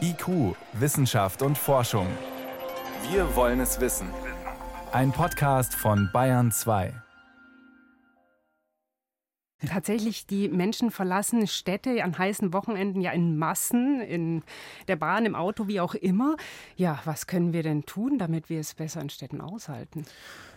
IQ, Wissenschaft und Forschung. Wir wollen es wissen. Ein Podcast von Bayern 2. Tatsächlich, die Menschen verlassen Städte an heißen Wochenenden ja in Massen, in der Bahn, im Auto, wie auch immer. Ja, was können wir denn tun, damit wir es besser in Städten aushalten?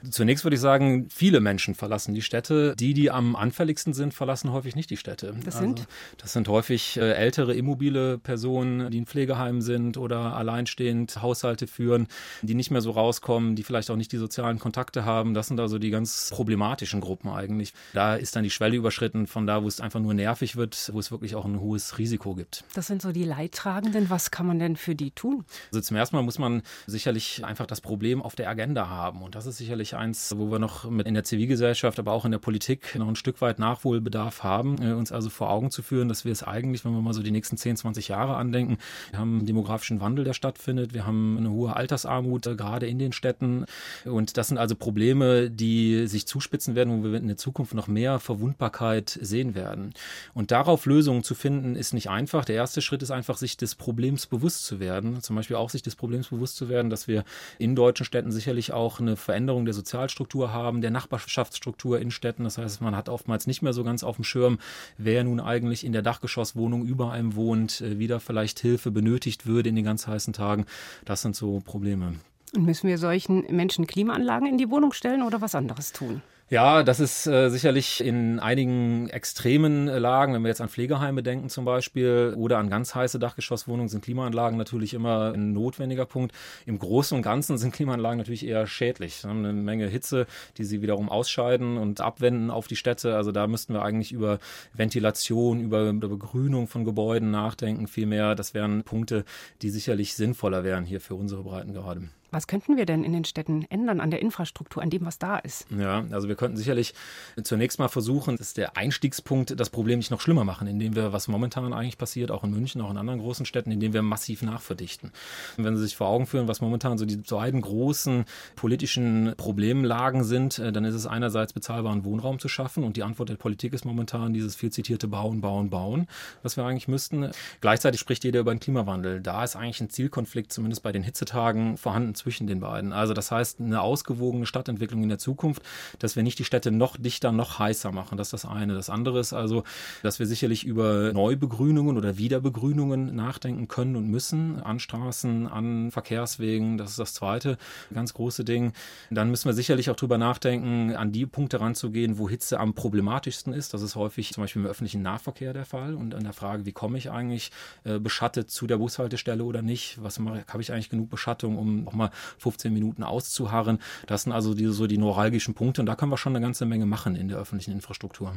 Zunächst würde ich sagen, viele Menschen verlassen die Städte. Die, die am anfälligsten sind, verlassen häufig nicht die Städte. Das sind? Also, das sind häufig äh, ältere, immobile Personen, die in Pflegeheimen sind oder alleinstehend Haushalte führen, die nicht mehr so rauskommen, die vielleicht auch nicht die sozialen Kontakte haben. Das sind also die ganz problematischen Gruppen eigentlich. Da ist dann die Schwelle überschritten von da, wo es einfach nur nervig wird, wo es wirklich auch ein hohes Risiko gibt. Das sind so die Leidtragenden. Was kann man denn für die tun? Also zum ersten Mal muss man sicherlich einfach das Problem auf der Agenda haben. Und das ist sicherlich eins, wo wir noch mit in der Zivilgesellschaft, aber auch in der Politik noch ein Stück weit Nachholbedarf haben, äh, uns also vor Augen zu führen, dass wir es eigentlich, wenn wir mal so die nächsten 10, 20 Jahre andenken, wir haben einen demografischen Wandel, der stattfindet, wir haben eine hohe Altersarmut, äh, gerade in den Städten. Und das sind also Probleme, die sich zuspitzen werden, wo wir in der Zukunft noch mehr Verwundbarkeit sehen werden. Und darauf Lösungen zu finden, ist nicht einfach. Der erste Schritt ist einfach, sich des Problems bewusst zu werden. Zum Beispiel auch sich des Problems bewusst zu werden, dass wir in deutschen Städten sicherlich auch eine Veränderung der Sozialstruktur haben, der Nachbarschaftsstruktur in Städten. Das heißt, man hat oftmals nicht mehr so ganz auf dem Schirm, wer nun eigentlich in der Dachgeschosswohnung über einem wohnt, äh, wieder vielleicht Hilfe benötigt würde in den ganz heißen Tagen. Das sind so Probleme. Und müssen wir solchen Menschen Klimaanlagen in die Wohnung stellen oder was anderes tun? Ja, das ist äh, sicherlich in einigen extremen äh, Lagen, wenn wir jetzt an Pflegeheime denken zum Beispiel oder an ganz heiße Dachgeschosswohnungen, sind Klimaanlagen natürlich immer ein notwendiger Punkt. Im Großen und Ganzen sind Klimaanlagen natürlich eher schädlich. Sie haben eine Menge Hitze, die sie wiederum ausscheiden und abwenden auf die Städte. Also da müssten wir eigentlich über Ventilation, über, über Begrünung von Gebäuden nachdenken. Vielmehr, das wären Punkte, die sicherlich sinnvoller wären hier für unsere Breitengrade. Was könnten wir denn in den Städten ändern an der Infrastruktur, an dem, was da ist? Ja, also wir könnten sicherlich zunächst mal versuchen, das ist der Einstiegspunkt, das Problem nicht noch schlimmer machen, indem wir, was momentan eigentlich passiert, auch in München, auch in anderen großen Städten, indem wir massiv nachverdichten. Und wenn Sie sich vor Augen führen, was momentan so die beiden großen politischen Problemlagen sind, äh, dann ist es einerseits bezahlbaren Wohnraum zu schaffen und die Antwort der Politik ist momentan dieses viel zitierte Bauen, Bauen, Bauen, was wir eigentlich müssten. Gleichzeitig spricht jeder über den Klimawandel. Da ist eigentlich ein Zielkonflikt, zumindest bei den Hitzetagen, vorhanden zwischen den beiden. Also das heißt, eine ausgewogene Stadtentwicklung in der Zukunft, dass wir nicht die Städte noch dichter, noch heißer machen. Das ist das eine. Das andere ist also, dass wir sicherlich über Neubegrünungen oder Wiederbegrünungen nachdenken können und müssen. An Straßen, an Verkehrswegen. Das ist das zweite ganz große Ding. Dann müssen wir sicherlich auch drüber nachdenken, an die Punkte ranzugehen, wo Hitze am problematischsten ist. Das ist häufig zum Beispiel im öffentlichen Nahverkehr der Fall. Und an der Frage, wie komme ich eigentlich äh, beschattet zu der Bushaltestelle oder nicht? Was mache, habe ich eigentlich genug Beschattung, um auch mal 15 Minuten auszuharren. Das sind also die, so die neuralgischen Punkte und da können wir schon eine ganze Menge machen in der öffentlichen Infrastruktur.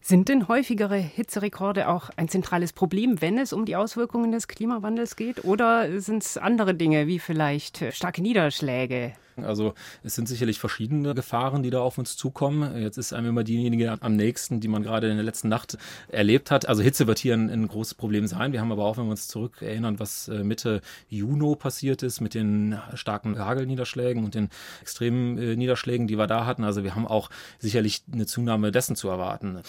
Sind denn häufigere Hitzerekorde auch ein zentrales Problem, wenn es um die Auswirkungen des Klimawandels geht? Oder sind es andere Dinge wie vielleicht starke Niederschläge? Also es sind sicherlich verschiedene Gefahren, die da auf uns zukommen. Jetzt ist einem immer diejenige am nächsten, die man gerade in der letzten Nacht erlebt hat. Also Hitze wird hier ein, ein großes Problem sein. Wir haben aber auch, wenn wir uns zurück erinnern, was äh, Mitte Juni passiert ist mit den starken Hagelniederschlägen und den extremen äh, Niederschlägen, die wir da hatten. Also wir haben auch sicherlich eine Zunahme dessen zu erwarten.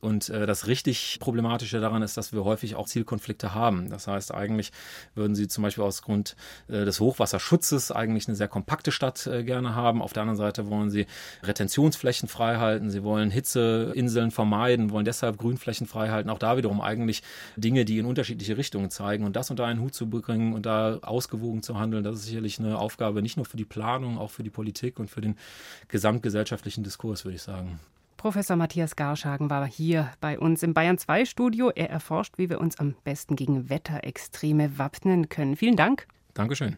Und äh, das richtig Problematische daran ist, dass wir häufig auch Zielkonflikte haben. Das heißt, eigentlich würden sie zum Beispiel aus Grund äh, des Hochwasserschutzes eigentlich eine sehr kompakte Stadt äh, gerne haben. Auf der anderen Seite wollen sie Retentionsflächen freihalten. Sie wollen Hitzeinseln vermeiden, wollen deshalb Grünflächen freihalten. Auch da wiederum eigentlich Dinge, die in unterschiedliche Richtungen zeigen. Und das unter einen Hut zu bringen und da ausgewogen zu handeln, das ist sicherlich eine Aufgabe nicht nur für die Planung, auch für die Politik und für den gesamtgesellschaftlichen Diskurs, würde ich sagen. Professor Matthias Garschagen war hier bei uns im Bayern 2 Studio. Er erforscht, wie wir uns am besten gegen Wetterextreme wappnen können. Vielen Dank. Dankeschön.